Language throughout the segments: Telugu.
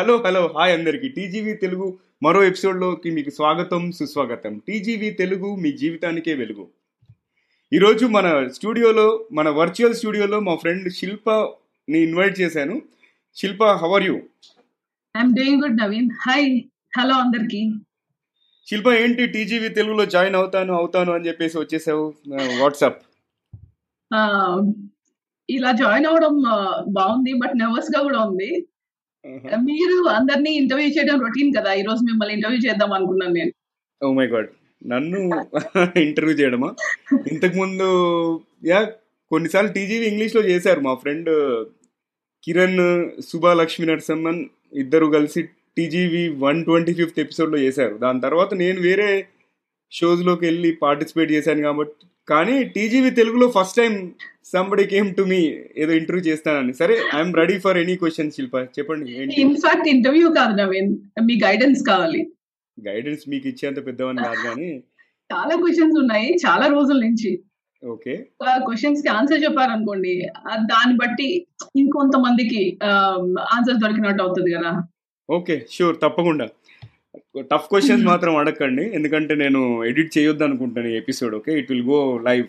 హలో హలో హాయ్ అందరికి. టీజీవీ తెలుగు మరో ఎపిసోడ్లోకి మీకు స్వాగతం సుస్వాగతం. టీజీవీ తెలుగు మీ జీవితానికే వెలుగు. ఈరోజు మన స్టూడియోలో మన వర్చువల్ స్టూడియోలో మా ఫ్రెండ్ శిల్పని ఇన్వైట్ చేశాను. Shilpa how are you I'm doing good Naveen hi hello అందరికి. శిల్ప ఏంటి టీజీవీ తెలుగులో జాయిన్ అవుతాను అవుతాను అని చెప్పేసి వచ్చేసావు? వాట్సాప్ ఇలా జాయిన్ అవడం బాగుంది బట్ నర్వస్గా కూడా ఉంది. మీరు అందరినీ ఇంటర్వ్యూ చేయడం రొటీన్ కదా? ఈ రోజు మిమ్మల్ని ఇంటర్వ్యూ చేద్దాం అనుకున్నాను నేను. ఓ మై గాడ్ నన్ను ఇంటర్వ్యూ చేయడమా? ఇంతకు ముందు యా కొన్నిసార్లు టీజీవీ ఇంగ్లీష్లో చేశారు మా ఫ్రెండ్ కిరణ్ సుభా లక్ష్మీ నరసింహన్ ఇద్దరు కలిసి టీజీవీ వన్ ట్వంటీ ఫిఫ్త్ ఎపిసోడ్లో చేశారు. దాని తర్వాత నేను వేరే షోస్లోకి వెళ్ళి పార్టిసిపేట్ చేశాను కాబట్టి కానీ టీజీవీ తెలుగులో first time somebody came to me ఏదో ఇంటర్వ్యూ చేస్తానని. సరే I'm ready for any question Shilpa చెప్పండి ఇన్ఫాక్ట్ ఇంటర్వ్యూ కాదు నవీన్ మీ గైడెన్స్ కావాలి. గైడెన్స్ మీకు ఇచ్చేంత పెద్దవని కాదు కానీ. చాలా క్వశ్చన్స్ ఉన్నాయి చాలా రోజుల నుంచి. ఓకే క్వశ్చన్స్కి ఆన్సర్ చెప్పారనుకోండి దాన్ని బట్టి ఇంకొంతమందికి ఆన్సర్ దొరికినట్టు అవుతుంది కదా. ఓకే షూర్ తప్పకుండా. టఫ్ క్వశ్చన్స్ మాత్రం అడగండి ఎందుకంటే నేను ఎడిట్ చేయొద్దు అనుకుంటాను episode okay it will go live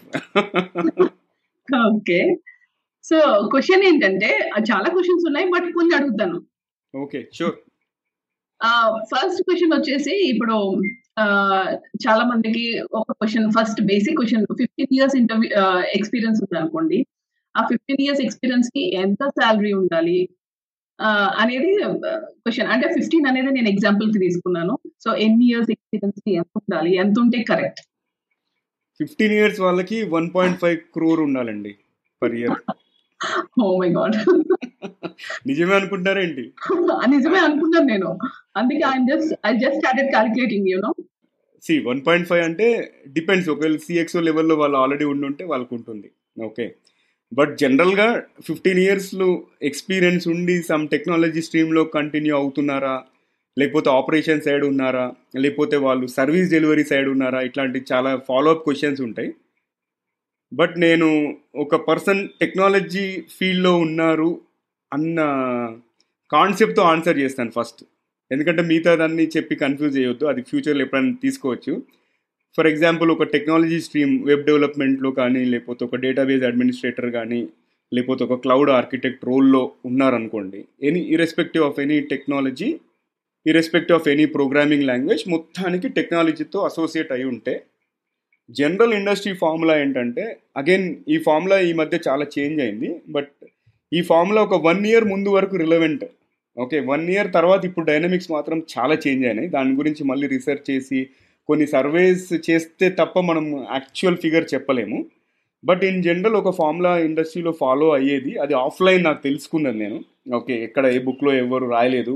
okay so question ఏంటంటే చాలా క్వశ్చన్స్ ఉన్నాయి బట్ కొన్ని అడుగుతాను. ఓకే షూర్ ఫస్ట్ క్వశ్చన్ వచ్చేసి ఇప్పుడు చాలా మందికి ఒక question first basic question fifteen years interview experience ఉంది అనుకోండి ఆ ఫిఫ్టీన్ ఇయర్స్ ఎక్స్పీరియన్స్కి ఎంత శాలరీ ఉండాలి? అనేది క్వశ్చన్ అంటే ఫిఫ్టీన్ అనేది నేను ఎగ్జాంపుల్కి తీసుకున్నాను. సో ఎన్ని ఇయర్స్ ఎక్స్పీరియన్స్ ఎంత ఉండాలి? ఎంత ఉంటే కరెక్ట్ ఫిఫ్టీన్ ఇయర్స్ వాళ్ళకి వన్ పాయింట్ ఫైవ్ క్రోర్ ఉండాలండి per year oh my god నిజమే అనుకుంటారేంటి? నిజమే అనుకున్నాను నేను. అందుకే I just I just started calculating you know see one point five అంటే డిపెండ్స్ ఒకవేళ సిఎక్స్ఓ లెవెల్లో వాళ్ళు ఆల్రెడీ ఉండుంటే వాళ్ళకు ఉంటుంది ఓకే బట్ జనరల్గా ఫిఫ్టీన్ ఇయర్స్లో ఎక్స్పీరియన్స్ ఉండి సమ్ టెక్నాలజీ స్ట్రీమ్లో కంటిన్యూ అవుతున్నారా? లేకపోతే ఆపరేషన్ సైడ్ ఉన్నారా? లేకపోతే వాళ్ళు సర్వీస్ డెలివరీ సైడ్ ఉన్నారా? ఇట్లాంటి చాలా ఫాలోఅప్ క్వశ్చన్స్ ఉంటాయి. బట్ నేను ఒక పర్సన్ టెక్నాలజీ ఫీల్డ్లో ఉన్నారు అన్న కాన్సెప్ట్తో ఆన్సర్ చేస్తాను ఫస్ట్ ఎందుకంటే మిగతా దాన్ని చెప్పి కన్ఫ్యూజ్ చేయొద్దు. అది ఫ్యూచర్లో ఎప్పుడైనా తీసుకోవచ్చు. ఫర్ ఎగ్జాంపుల్ ఒక టెక్నాలజీ స్ట్రీమ్ వెబ్ డెవలప్మెంట్లో కానీ లేకపోతే ఒక డేటాబేస్ అడ్మినిస్ట్రేటర్ కానీ లేకపోతే ఒక క్లౌడ్ ఆర్కిటెక్ట్ రోల్లో ఉన్నారనుకోండి any irrespective of any technology irrespective of any programming language మొత్తానికి టెక్నాలజీతో అసోసియేట్ అయి ఉంటే జనరల్ ఇండస్ట్రీ ఫార్ములా ఏంటంటే అగైన్ ఈ ఫార్ములా ఈ మధ్య చాలా చేంజ్ అయింది బట్ ఈ ఫార్ములా ఒక వన్ ఇయర్ ముందు వరకు రిలవెంట్ ఓకే వన్ ఇయర్ తర్వాత ఇప్పుడు డైనమిక్స్ మాత్రం చాలా చేంజ్ అయినాయి. దాని గురించి మళ్ళీ రీసెర్చ్ చేసి కొన్ని సర్వేస్ చేస్తే తప్ప మనం యాక్చువల్ ఫిగర్ చెప్పలేము. బట్ ఇన్ జనరల్ ఒక ఫార్ములా ఇండస్ట్రీలో ఫాలో అయ్యేది. అది ఆఫ్లైన్ నాకు తెలుసుకున్నాను నేను. ఓకే ఎక్కడ ఏ బుక్లో ఎవరు రాయలేదు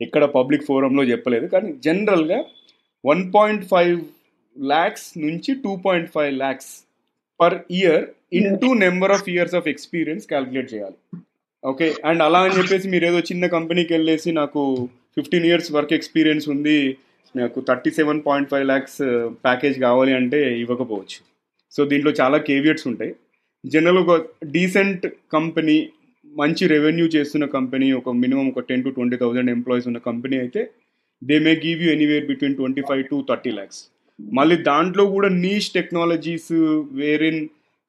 ఎక్కడ పబ్లిక్ ఫోరంలో చెప్పలేదు. కానీ జనరల్గా వన్ పాయింట్ ఫైవ్ ల్యాక్స్ నుంచి two point five lakhs per year into number of years of experience calculate చేయాలి. ఓకే అండ్ అలా అని చెప్పేసి మీరు ఏదో చిన్న కంపెనీకి వెళ్ళేసి నాకు ఫిఫ్టీన్ ఇయర్స్ వర్క్ ఎక్స్పీరియన్స్ ఉంది నాకు thirty seven point five lakhs package కావాలి అంటే ఇవ్వకపోవచ్చు. సో దీంట్లో చాలా కేవియట్స్ ఉంటాయి. జనరల్ ఒక డీసెంట్ కంపెనీ మంచి రెవెన్యూ చేస్తున్న కంపెనీ ఒక మినిమం ఒక ten to twenty thousand employees ఉన్న కంపెనీ అయితే they may give you anywhere between twenty five to thirty lakhs మళ్ళీ దాంట్లో కూడా నీష్ టెక్నాలజీస్ వేరిన్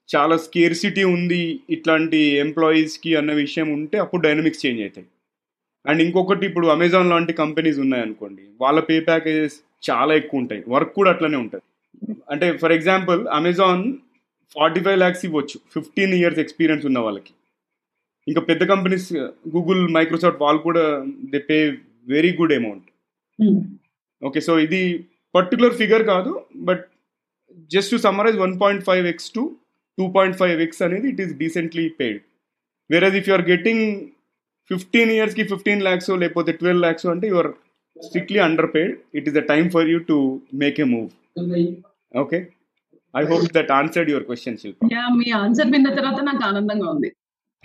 చాలా స్కేర్సిటీ ఉంది ఇట్లాంటి ఎంప్లాయీస్కి అన్న విషయం ఉంటే అప్పుడు డైనమిక్స్ చేంజ్ అవుతాయి. అండ్ ఇంకొకటి ఇప్పుడు అమెజాన్ లాంటి కంపెనీస్ ఉన్నాయనుకోండి వాళ్ళ పే ప్యాకేజెస్ చాలా ఎక్కువ ఉంటాయి. వర్క్ కూడా అట్లనే ఉంటుంది. అంటే for example Amazon forty five lakhs ఇవ్వచ్చు. ఫిఫ్టీన్ ఇయర్స్ ఎక్స్పీరియన్స్ ఉన్న వాళ్ళకి. ఇంకా పెద్ద కంపెనీస్ గూగుల్ మైక్రోసాఫ్ట్ వాళ్ళు కూడా they pay very good amount okay so ఇది పర్టికులర్ ఫిగర్ కాదు but just to summarize one point five X to two point five X అనేది it is decently paid average if you are getting fifteen ఇయర్స్కి ఫిఫ్టీన్ ల్యాక్స్ లేకపోతే ట్వెల్వ్ ల్యాక్స్ అంటే you are strictly underpaid it is the time for you to make a move okay I hope that answered your question Shilpa yeah me answer విన్న తర్వాత నాకు ఆనందంగా ఉంది.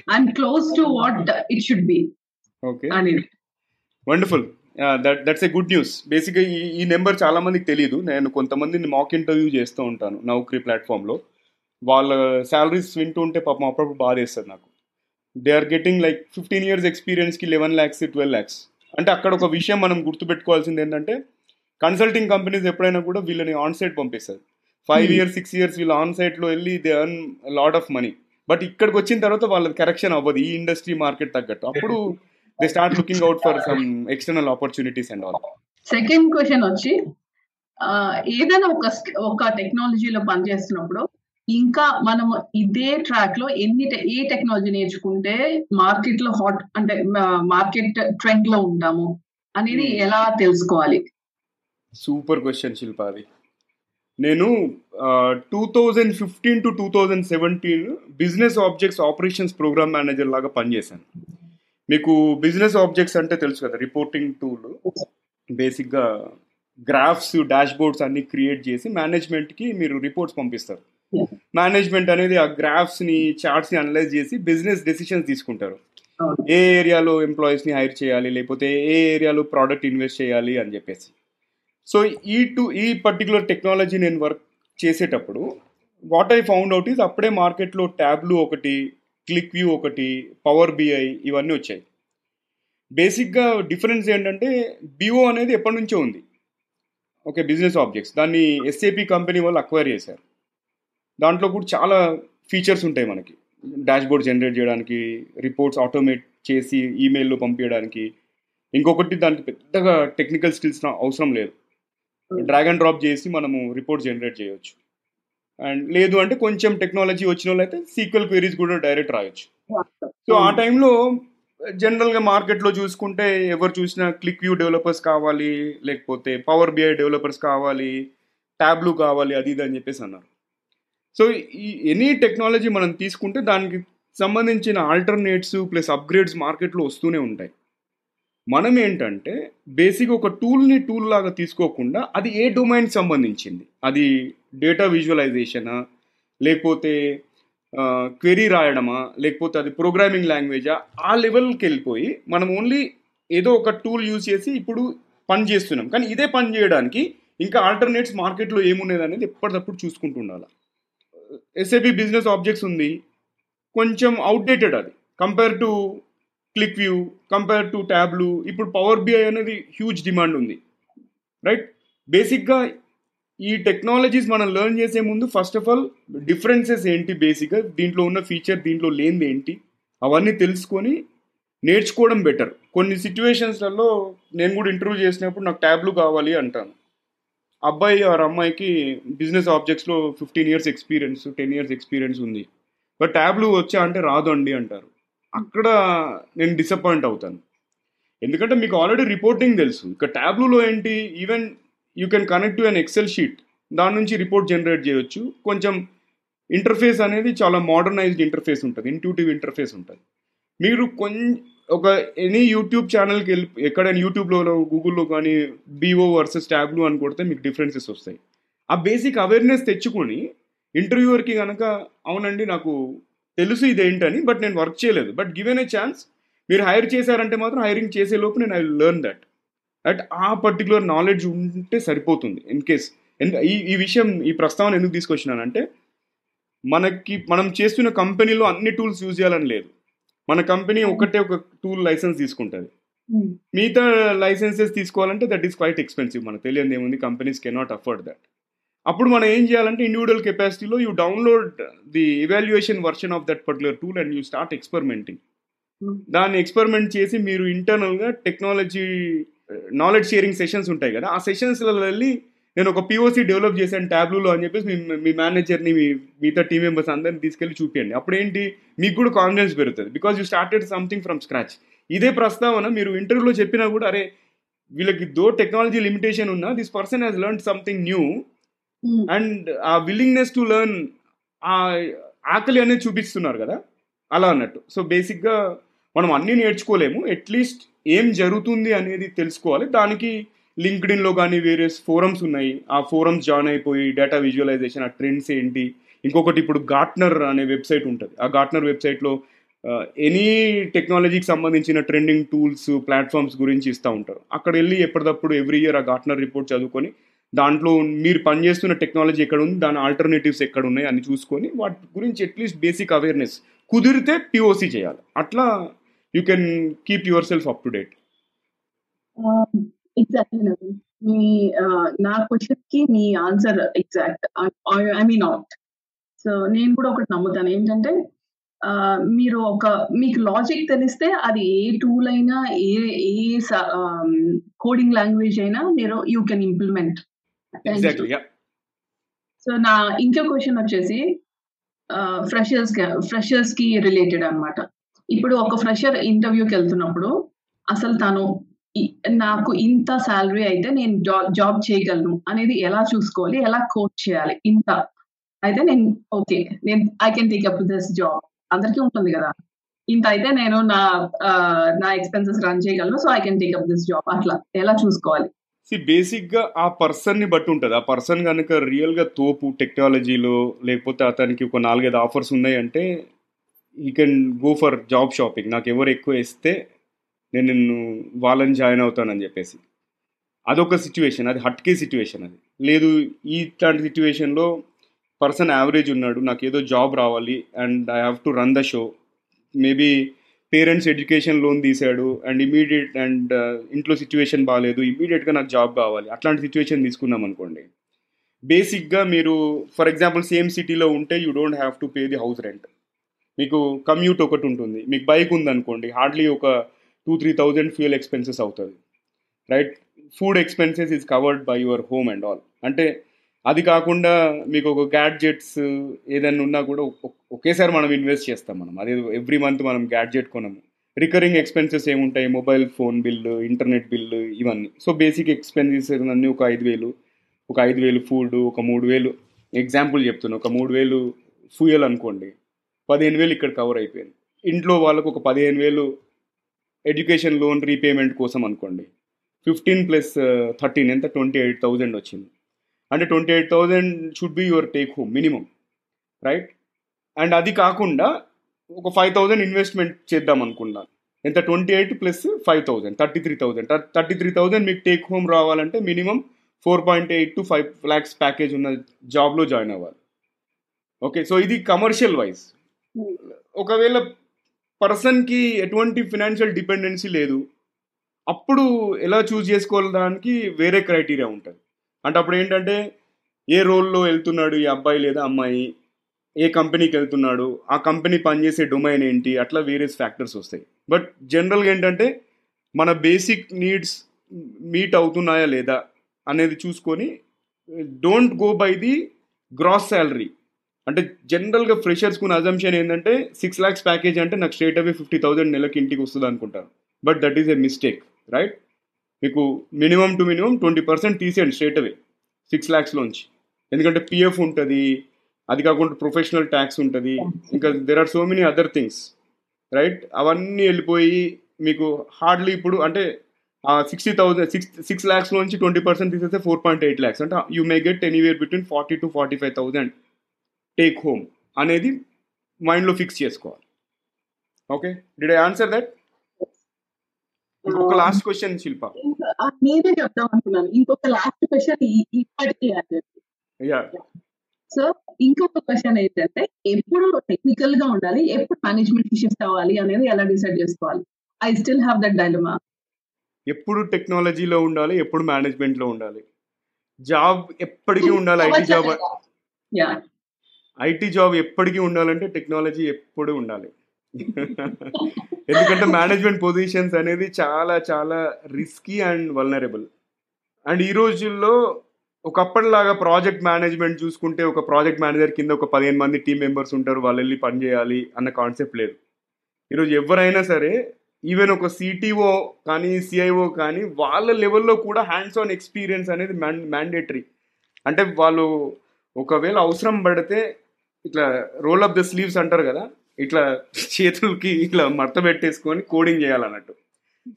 I'm close to what it should be okay అనేది wonderful that that's a good news బేసిక్గా ఈ ఈ నెంబర్ చాలా మందికి తెలియదు నేను కొంతమందిని మాక్ ఇంటర్వ్యూ చేస్తూ ఉంటాను నౌకరీ ప్లాట్ఫామ్లో వాళ్ళ శాలరీస్ వింటూ ఉంటే పాపం అప్పుడప్పుడు బాధ వేస్తుంది నాకు. They are getting like fifteen years ఎక్స్పీరియన్స్కి eleven lakhs twelve lakhs అంటే అక్కడ ఒక విషయం మనం గుర్తుపెట్టుకోవాల్సింది ఏంటంటే కన్సల్టింగ్ కంపెనీస్ ఎప్పుడైనా కూడా వీళ్ళని ఆన్ సైట్ పంపిస్తారు ఫైవ్. ఇయర్స్ సిక్స్ ఇయర్స్ వీళ్ళు ఆన్ సైట్లో వెళ్ళి they earn lot of money but ఇక్కడికి వచ్చిన తర్వాత వాళ్ళది కరెక్షన్ అవ్వదు. ఈ ఇండస్ట్రీ మార్కెట్ తగ్గట్టు. అప్పుడు they start looking out for some external opportunities and all second question వచ్చి ఏదైనా ఒక ఒక టెక్నాలజీలో పనిచేస్తున్నప్పుడు ఇంకా మనం ఇదే ట్రాక్లో ఎన్ని ఏ టెక్నాలజీ నేర్చుకుంటే మార్కెట్లో హాట్ అంటే మార్కెట్ ట్రెండ్లో ఉంటాము అనేది Hmm. ఎలా తెలుసుకోవాలి సూపర్ క్వశ్చన్ శిల్ప అది నేను two thousand fifteen to two thousand seventeen business objects operations program manager లాగా పనిచేశాను మీకు బిజినెస్ ఆబ్జెక్ట్స్ అంటే తెలుసు కదా రిపోర్టింగ్ టూల్ బేసిక్గా గ్రాఫ్స్ డాష్ బోర్డ్స్ అన్ని క్రియేట్ చేసి మేనేజ్మెంట్కి మీరు రిపోర్ట్స్ పంపిస్తారు. మేనేజ్మెంట్ అనేది ఆ గ్రాఫ్స్ని చార్ట్స్ని అనలైజ్ చేసి బిజినెస్ డెసిషన్స్ తీసుకుంటారు. ఏ ఏరియాలో ఎంప్లాయీస్ని హైర్ చేయాలి లేకపోతే ఏ ఏరియాలో ప్రోడక్ట్ ఇన్వెస్ట్ చేయాలి అని చెప్పేసి. సో ఈ టు ఈ పర్టికులర్ టెక్నాలజీ నేను వర్క్ చేసేటప్పుడు what I found out is అప్పుడే మార్కెట్లో ట్యాబ్లు ఒకటి క్లిక్ వ్యూ ఒకటి పవర్ బిఐ ఇవన్నీ వచ్చాయి. బేసిక్గా డిఫరెన్స్ ఏంటంటే బిఓ అనేది ఎప్పటి నుంచో ఉంది. ఓకే బిజినెస్ ఆబ్జెక్ట్స్ దాన్ని ఎస్ఏపి కంపెనీ వాళ్ళు అక్వైర్ చేశారు. దాంట్లో కూడా చాలా ఫీచర్స్ ఉంటాయి మనకి. డాష్ బోర్డ్ జనరేట్ చేయడానికి రిపోర్ట్స్ ఆటోమేట్ చేసి ఈమెయిల్లో పంపించడానికి. ఇంకొకటి దానికి పెద్దగా టెక్నికల్ స్కిల్స్ అవసరం లేదు. డ్రాగ్ అండ్ డ్రాప్ చేసి మనము రిపోర్ట్ జనరేట్ చేయొచ్చు. అండ్ లేదు అంటే కొంచెం టెక్నాలజీ వచ్చిన వాళ్ళు అయితే సీక్వెల్ క్వెరీస్ కూడా డైరెక్ట్ రాయొచ్చు. సో ఆ టైంలో జనరల్గా మార్కెట్లో చూసుకుంటే ఎవరు చూసినా క్లిక్ వ్యూ డెవలపర్స్ కావాలి లేకపోతే పవర్ బిఐ డెవలపర్స్ కావాలి ట్యాబ్లు కావాలి అది ఇది అని చెప్పేసి అన్నారు. సో ఈ ఎనీ టెక్నాలజీ మనం తీసుకుంటే దానికి సంబంధించిన ఆల్టర్నేట్స్ ప్లస్ అప్గ్రేడ్స్ మార్కెట్లో వస్తూనే ఉంటాయి. మనం ఏంటంటే బేసిక్ ఒక టూల్ని టూల్ లాగా తీసుకోకుండా అది ఏ డొమైన్ సంబంధించింది? అది డేటా విజువలైజేషనా లేకపోతే క్వెరీ రాయడమా లేకపోతే అది ప్రోగ్రామింగ్ లాంగ్వేజా ఆ? లెవెల్కి వెళ్ళిపోయి మనం ఓన్లీ ఏదో ఒక టూల్ యూజ్ చేసి ఇప్పుడు పని చేస్తున్నాం. కానీ ఇదే పని చేయడానికి ఇంకా ఆల్టర్నేట్స్ మార్కెట్లో ఏమున్నది అనేది ఎప్పటికప్పుడు చూసుకుంటూ ఉండాలి. ఎస్ఏపి బిజినెస్ ఆబ్జెక్ట్స్ ఉంది. కొంచెం అవుట్డేటెడ్ అది. Compare to QlikView compare to Tableau ఇప్పుడు పవర్ బిఐ అనేది హ్యూజ్ డిమాండ్ ఉంది. రైట్ బేసిక్గా ఈ టెక్నాలజీస్ మనం లెర్న్ చేసే ముందు ఫస్ట్ ఆఫ్ ఆల్ డిఫరెన్సెస్ ఏంటి బేసిక్గా దీంట్లో ఉన్న ఫీచర్ దీంట్లో లేనిది ఏంటి? అవన్నీ తెలుసుకొని నేర్చుకోవడం బెటర్ కొన్ని సిచ్యువేషన్స్లలో నేను కూడా ఇంటర్వ్యూ చేసినప్పుడు నాకు ట్యాబ్లు కావాలి అంటాను. అబ్బాయి ఆర్ అమ్మాయికి business ఆబ్జెక్ట్స్లో fifteen years experience ten years experience ఉంది. బట్ ట్యాబ్లు వచ్చా అంటే రాదు అండి అంటారు. అక్కడ నేను డిసప్పాయింట్ అవుతాను. ఎందుకంటే మీకు ఆల్రెడీ రిపోర్టింగ్ తెలుసు. ఇక ట్యాబ్లూలో ఏంటి? Even you can connect to an Excel sheet దాని నుంచి రిపోర్ట్ జనరేట్ చేయొచ్చు. కొంచెం ఇంటర్ఫేస్ అనేది చాలా మోడర్నైజ్డ్ ఇంటర్ఫేస్ ఉంటుంది. ఇంట్యూటివ్ ఇంటర్ఫేస్ ఉంటుంది. మీరు కొంచెం ఒక ఎనీ యూట్యూబ్ ఛానల్కి వెళ్ళి ఎక్కడైనా యూట్యూబ్లో గూగుల్లో కానీ బీఓ వర్సెస్ ట్యాబ్లు అని కొడితే మీకు డిఫరెన్సెస్ వస్తాయి. ఆ బేసిక్ అవేర్నెస్ తెచ్చుకొని ఇంటర్వ్యూవర్కి కనుక అవునండి నాకు తెలుసు ఇదేంటని బట్ నేను వర్క్ చేయలేదు. బట్ గివెన్ ఏ ఛాన్స్ మీరు హైర్ చేశారంటే మాత్రం హైరింగ్ చేసే లోపు నేను ఐ లెర్న్ దట్ అట్ ఆ పర్టికులర్ నాలెడ్జ్ ఉంటే సరిపోతుంది. ఇన్ కేస్ ఈ ఈ విషయం ఈ ప్రస్తావన ఎందుకు తీసుకొచ్చినానంటే మనకి మనం చేస్తున్న కంపెనీలో అన్ని టూల్స్ యూజ్ చేయాలని లేదు. మన కంపెనీ ఒకటే ఒక టూల్ లైసెన్స్ తీసుకుంటుంది. మిగతా లైసెన్సెస్ తీసుకోవాలంటే దట్ ఈస్ క్వైట్ ఎక్స్పెన్సివ్ మనకు తెలియదు ఏముంది? కంపెనీస్ కెనాట్ అఫోర్డ్ దట్ అప్పుడు మనం ఏం చేయాలంటే individual కెపాసిటీలో you download the evaluation version of that particular tool and you start experimenting దాన్ని ఎక్స్పెరిమెంట్ చేసి మీరు ఇంటర్నల్గా టెక్నాలజీ నాలెడ్జ్ షేరింగ్ సెషన్స్ ఉంటాయి కదా? ఆ సెషన్స్లో వెళ్ళి నేను ఒక పిఓసి డెవలప్ చేశాను ట్యాబ్లూలో అని చెప్పేసి మీ మీ మేనేజర్ని మీ మిగతా టీం మెంబర్స్ అందరిని తీసుకెళ్ళి చూపించండి అప్పుడు ఏంటి మీకు కూడా కాన్ఫిడెన్స్ పెరుగుతుంది. Because you started something from scratch ఇదే ప్రస్తావన మీరు ఇంటర్వ్యూలో చెప్పినా కూడా అరే వీళ్ళకి దో టెక్నాలజీ లిమిటేషన్ ఉన్నా this person has learn something new and ఆ విల్లింగ్నెస్ టు లెర్న్ ఆ ఆకలి అనేది చూపిస్తున్నారు కదా? అలా అన్నట్టు. సో బేసిక్గా మనం అన్నీ నేర్చుకోలేము. అట్లీస్ట్ ఏం జరుగుతుంది అనేది తెలుసుకోవాలి. దానికి లింక్డ్ఇన్లో కానీ వేరే ఫోరమ్స్ ఉన్నాయి. ఆ ఫోరమ్స్ జాయిన్ అయిపోయి డేటా విజువలైజేషన్ ఆ ట్రెండ్స్ ఏంటి? ఇంకొకటి ఇప్పుడు గార్ట్నర్ అనే వెబ్సైట్ ఉంటుంది. ఆ గార్ట్నర్ వెబ్సైట్లో ఎనీ టెక్నాలజీకి సంబంధించిన ట్రెండింగ్ టూల్స్ ప్లాట్ఫామ్స్ గురించి ఇస్తూ ఉంటారు. అక్కడ వెళ్ళి ఎప్పటికప్పుడు ఎవ్రీ ఇయర్ ఆ గార్ట్నర్ రిపోర్ట్ చదువుకొని దాంట్లో మీరు పనిచేస్తున్న టెక్నాలజీ ఎక్కడ ఉంది దాని ఆల్టర్నేటివ్స్ ఎక్కడ ఉన్నాయి అని చూసుకొని వాటి గురించి అట్లీస్ట్ బేసిక్ అవేర్నెస్ కుదిరితే పిఓసి చేయాలి. అట్లా you can keep yourself up to date. Exactly Naveen మీ నా క్వశ్చన్కి మీ answer exact I mean out so నేను కూడా ఒకటి నమ్ముతాను. ఏంటంటే మీరు ఒక మీకు లాజిక్ తెలిస్తే అది ఏ టూల్ అయినా ఏ ఏ కోడింగ్ లాంగ్వేజ్ అయినా మీరు యూ కెన్ ఇంప్లిమెంట్ సో నా ఇంకో క్వశ్చన్ వచ్చేసి ఫ్రెషర్స్ ఫ్రెషర్స్కి రిలేటెడ్ అన్నమాట. ఇప్పుడు ఒక ఫ్రెషర్ ఇంటర్వ్యూకి వెళ్తున్నప్పుడు అసలు తను నాకు ఇంత శాలరీ అయితే నేను జాబ్ జాబ్ చేయగలను అనేది ఎలా చూసుకోవాలి ఎలా కోట్ చేయాలి? ఇంత. అయితే నేను ఓకే నేను I can take up this job అందరికీ ఉంటుంది కదా. ఇంత అయితే నేను నా నా ఎక్స్పెన్సెస్ రన్ చేయగలను so I can take up this job అట్లా. ఎలా చూసుకోవాలి? సి బేసిక్గా ఆ పర్సన్ని బట్టి ఉంటుంది. ఆ పర్సన్ కనుక రియల్గా తోపు టెక్నాలజీలో లేకపోతే అతనికి ఒక నాలుగైదు ఆఫర్స్ ఉన్నాయంటే ఈ can go for job shopping నాకు ఎవరు ఎక్కువ ఇస్తే నేను నిన్ను వాళ్ళని జాయిన్ అవుతానని చెప్పేసి. అదొక సిచ్యువేషన్ అది హట్కే సిచ్యువేషన్ అది. లేదు ఇట్లాంటి సిచ్యువేషన్లో పర్సన్ యావరేజ్ ఉన్నాడు నాకు ఏదో జాబ్ రావాలి and I have to run the show maybe parents education loan తీశాడు అండ్ ఇమీడియట్ అండ్ ఇంట్లో సిచ్యువేషన్ బాగాలేదు ఇమీడియట్గా నాకు జాబ్ కావాలి అట్లాంటి సిచ్యువేషన్ తీసుకున్నాం అనుకోండి. బేసిక్గా మీరు ఫర్ ఎగ్జాంపుల్ సేమ్ సిటీలో ఉంటే you don't have to pay the house rent మీకు కమ్యూట్ ఒకటి ఉంటుంది మీకు బైక్ ఉందనుకోండి హార్డ్లీ ఒక two three thousand fuel expenses అవుతుంది right food expenses is covered by your home and all అంటే అది కాకుండా మీకు ఒక గ్యాడ్జెట్స్ ఏదైనా ఉన్నా కూడా ఒ- ఒకేసారి మనం ఇన్వెస్ట్ చేస్తాం మనం. అదే ఎవ్రీ మంత్ మనం గ్యాడ్జెట్ కొనము. రికరింగ్ ఎక్స్పెన్సెస్ ఏముంటాయి? Mobile phone bill internet bill ఇవన్నీ. సో బేసిక్ ఎక్స్పెన్సెస్ అన్నీ ఒక ఐదు వేలు ఒక ఐదు వేలు ఫుడ్ ఒక మూడు వేలు. ఎగ్జాంపుల్ చెప్తున్నాను ఒక మూడు వేలు ఫ్యూయల్ అనుకోండి పదిహేను వేలు ఇక్కడ కవర్ అయిపోయింది. ఇంట్లో వాళ్ళకు ఒక పదిహేను వేలు ఎడ్యుకేషన్ లోన్ రీపేమెంట్ కోసం అనుకోండి. ఫిఫ్టీన్ ప్లస్ థర్టీన్ ఎంత? ట్వంటీ ఎయిట్ థౌజండ్ వచ్చింది. అంటే twenty eight thousand should be your take home minimum right and అది కాకుండా ఒక ఫైవ్ థౌజండ్ ఇన్వెస్ట్మెంట్ చేద్దాం అనుకున్నాను ఎంత? Twenty eight plus five thousand thirty three thousand. Thirty three thousand మీకు టేక్ హోమ్ రావాలంటే minimum four point eight to five lakhs package ఉన్న జాబ్లో జాయిన్ అవ్వాలి. ఓకే సో ఇది కమర్షియల్ వైజ్ ఒకవేళ పర్సన్కి ఎటువంటి ఫినాన్షియల్ డిపెండెన్సీ లేదు. అప్పుడు ఎలా చూస్ చేసుకోవడానికి వేరే క్రైటీరియా ఉంటుంది. అంటే అప్పుడు ఏంటంటే ఏ రోల్లో వెళ్తున్నాడు ఈ అబ్బాయి లేదా అమ్మాయి ఏ కంపెనీకి వెళ్తున్నాడు ఆ కంపెనీ పనిచేసే డొమైన్ ఏంటి అట్లా వేరియస్ ఫ్యాక్టర్స్ వస్తాయి. బట్ జనరల్గా ఏంటంటే మన బేసిక్ నీడ్స్ మీట్ అవుతున్నాయా లేదా అనేది చూసుకొని don't go by the gross salary అంటే జనరల్గా ఫ్రెషర్స్ కొన్ని అజంప్షన్ ఏంటంటే సిక్స్ ల్యాక్స్ ప్యాకేజ్ అంటే నాకు స్ట్రేట్ అవే ఫిఫ్టీ థౌసండ్ నెలకి ఇంటికి వస్తుంది అనుకుంటారు but that is a mistake right మీకు minimum to minimum twenty percent తీసేయండి స్ట్రేట్ అవే సిక్స్ ల్యాక్స్లోంచి ఎందుకంటే పిఎఫ్ ఉంటుంది అది కాకుండా ప్రొఫెషనల్ ట్యాక్స్ ఉంటుంది ఇంకా there are so many other things right అవన్నీ వెళ్ళిపోయి మీకు హార్డ్లీ ఇప్పుడు అంటే sixty thousand six six lakhs నుంచి ట్వంటీ పర్సెంట్ తీసేస్తే ఫోర్ పాయింట్ ఎయిట్ ల్యాక్స్ అంటే you may get anywhere between forty to forty five thousand take home అనేది మైండ్లో ఫిక్స్ చేసుకోవాలి. Okay did I answer that ఇంకొక లాస్ట్ క్వశ్చన్ శిల్ప నేనే చెప్దాం అనుకున్నాను. ఇంకొక లాస్ట్ క్వశ్చన్ ఇప్పటికీ యా సో ఇంకొక క్వశ్చన్ ఏంటంటే ఎప్పుడు టెక్నికల్గా ఉండాలి ఎప్పుడు మేనేజ్మెంట్కి షిఫ్ట్ అవ్వాలి అనేది ఎలా డిసైడ్ చేసుకోవాలి? I still have that dilemma ఎప్పుడు టెక్నాలజీలో ఉండాలి ఎప్పుడు మేనేజ్మెంట్లో ఉండాలి. జాబ్ ఎప్పటికీ ఉండాలి IT job yeah IT job ఎప్పటికీ ఉండాలంటే టెక్నాలజీ ఎప్పుడు ఉండాలి. ఎందుకంటే మేనేజ్మెంట్ పొజిషన్స్ అనేది చాలా చాలా రిస్కీ అండ్ వల్నరబుల్. అండ్ ఈ రోజుల్లో ఒకప్పటిలాగా ప్రాజెక్ట్ మేనేజ్మెంట్ చూసుకుంటే ఒక ప్రాజెక్ట్ మేనేజర్ కింద ఒక పదిహేను మంది టీం మెంబర్స్ ఉంటారు వాళ్ళు వెళ్ళి పని చేయాలి అన్న కాన్సెప్ట్ లేదు. ఈరోజు ఎవరైనా సరే ఈవెన్ ఒక సిటీఓ కానీ సిఐఓ కానీ వాళ్ళ లెవెల్లో కూడా హ్యాండ్స్ ఆన్ ఎక్స్పీరియన్స్ అనేది మ్యాన్ మ్యాండేటరీ. అంటే వాళ్ళు ఒకవేళ అవసరం పడితే ఇట్లా రోల్ అప్ ద స్లీవ్స్ అంటారు కదా ఇట్లా చేతులకి ఇట్లా మడత పెట్టేసుకొని కోడింగ్ చేయాలన్నట్టు.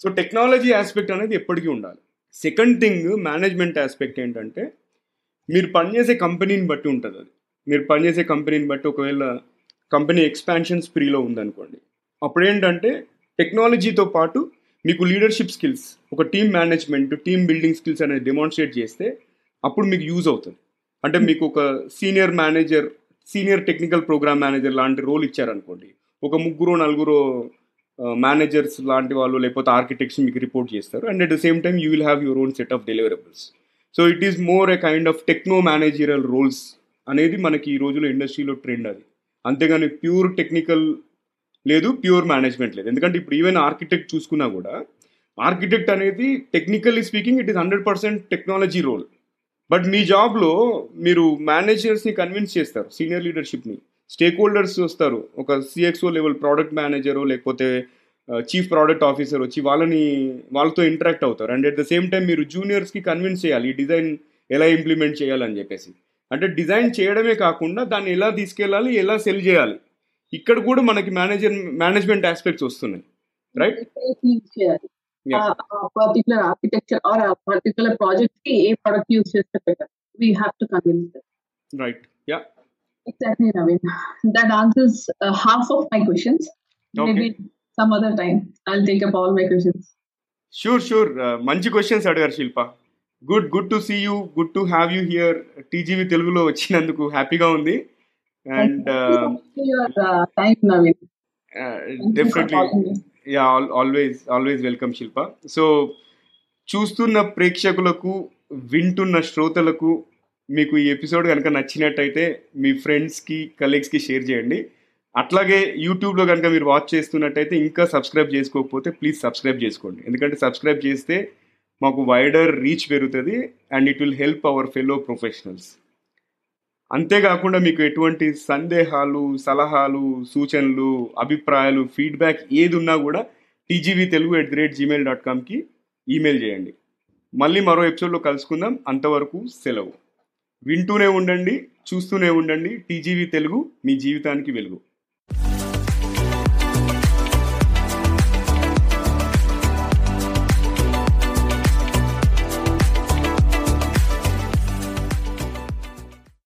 సో టెక్నాలజీ ఆస్పెక్ట్ అనేది ఎప్పటికీ ఉండాలి. సెకండ్ థింగ్ మేనేజ్మెంట్ ఆస్పెక్ట్ ఏంటంటే మీరు పనిచేసే కంపెనీని బట్టి ఉంటుంది అది. మీరు పనిచేసే కంపెనీని బట్టి ఒకవేళ కంపెనీ ఎక్స్పాన్షన్ స్ప్రీలో ఉందనుకోండి. అప్పుడు ఏంటంటే టెక్నాలజీతో పాటు మీకు లీడర్షిప్ స్కిల్స్ ఒక team management team building skills అనేది డెమాన్స్ట్రేట్ చేస్తే అప్పుడు మీకు యూజ్ అవుతుంది. అంటే మీకు ఒక senior manager senior technical program manager లాంటి రోల్ ఇచ్చారనుకోండి. ఒక ముగ్గురు నలుగురు మేనేజర్స్ లాంటి వాళ్ళు లేకపోతే ఆర్కిటెక్ట్స్ మీకు రిపోర్ట్ చేస్తారు. And at the same time you will have your own set of deliverables. So it is more a kind of techno managerial roles అనేది మనకి ఈ రోజులో ఇండస్ట్రీలో ట్రెండ్ అది. అంతేగాని ప్యూర్ టెక్నికల్ లేదు ప్యూర్ మేనేజ్మెంట్ లేదు. ఎందుకంటే ఇప్పుడు ఈవెన్ ఆర్కిటెక్ట్ చూసుకున్నా కూడా ఆర్కిటెక్ట్ అనేది technically speaking it is hundred percent technology role. But మీ జాబ్లో మీరు మేనేజర్స్ని కన్విన్స్ చేస్తారు సీనియర్ లీడర్షిప్ని స్టేక్ హోల్డర్స్ వస్తారు ఒక సిఎక్స్ఓ లెవెల్ ప్రోడక్ట్ మేనేజర్ లేకపోతే చీఫ్ ప్రోడక్ట్ ఆఫీసర్ వచ్చి వాళ్ళని వాళ్ళతో ఇంటరాక్ట్ అవుతారు. And at the same time మీరు జూనియర్స్కి కన్విన్స్ చేయాలి ఈ డిజైన్ ఎలా ఇంప్లిమెంట్ చేయాలని చెప్పేసి. అంటే డిజైన్ చేయడమే కాకుండా దాన్ని ఎలా తీసుకెళ్ళాలి ఎలా సెల్ చేయాలి. ఇక్కడ కూడా మనకి మేనేజర్ మేనేజ్మెంట్ ఆస్పెక్ట్స్ వస్తున్నాయి. రైట్ చేయాలి. పర్టికులర్ ఆర్కిటెక్చర్ ఆర్ పర్టికులర్ ప్రాజెక్ట్కి ఏ ప్రొడక్ట్ యూస్ చేస్తే better we have to convince right yeah. That answers uh, half of my questions. Okay. Maybe some other time I'll take up all my questions. Sure sure మంచి క్వశ్చన్స్ అడిగారు Shilpa good good to see you good to have you here TGV తెలుగులో వచ్చినందుకు హ్యాపీగా ఉంది and uh, definitely. Yeah always always welcome Shilpa. So చూస్తున్న ప్రేక్షకులకు వింటున్న శ్రోతలకు మీకు ఈ ఎపిసోడ్ కనుక నచ్చినట్టయితే మీ ఫ్రెండ్స్కి కలీగ్స్కి షేర్ చేయండి. అట్లాగే యూట్యూబ్లో కనుక మీరు వాచ్ చేస్తున్నట్టయితే ఇంకా సబ్స్క్రైబ్ చేసుకోకపోతే ప్లీజ్ సబ్స్క్రైబ్ చేసుకోండి. ఎందుకంటే సబ్స్క్రైబ్ చేస్తే మాకు వైడర్ రీచ్ పెరుగుతుంది and it will help our fellow professionals అంతేకాకుండా మీకు ఎటువంటి సందేహాలు సలహాలు సూచనలు అభిప్రాయాలు ఫీడ్బ్యాక్ ఏది ఉన్నా కూడా TGV Telugu at the rate Gmail dot కామ్కి email చేయండి. మళ్ళీ మరో ఎపిసోడ్లో కలుసుకుందాం. అంతవరకు సెలవు. వింటూనే ఉండండి చూస్తూనే ఉండండి. టీజీవీ తెలుగు మీ జీవితానికి వెలుగు.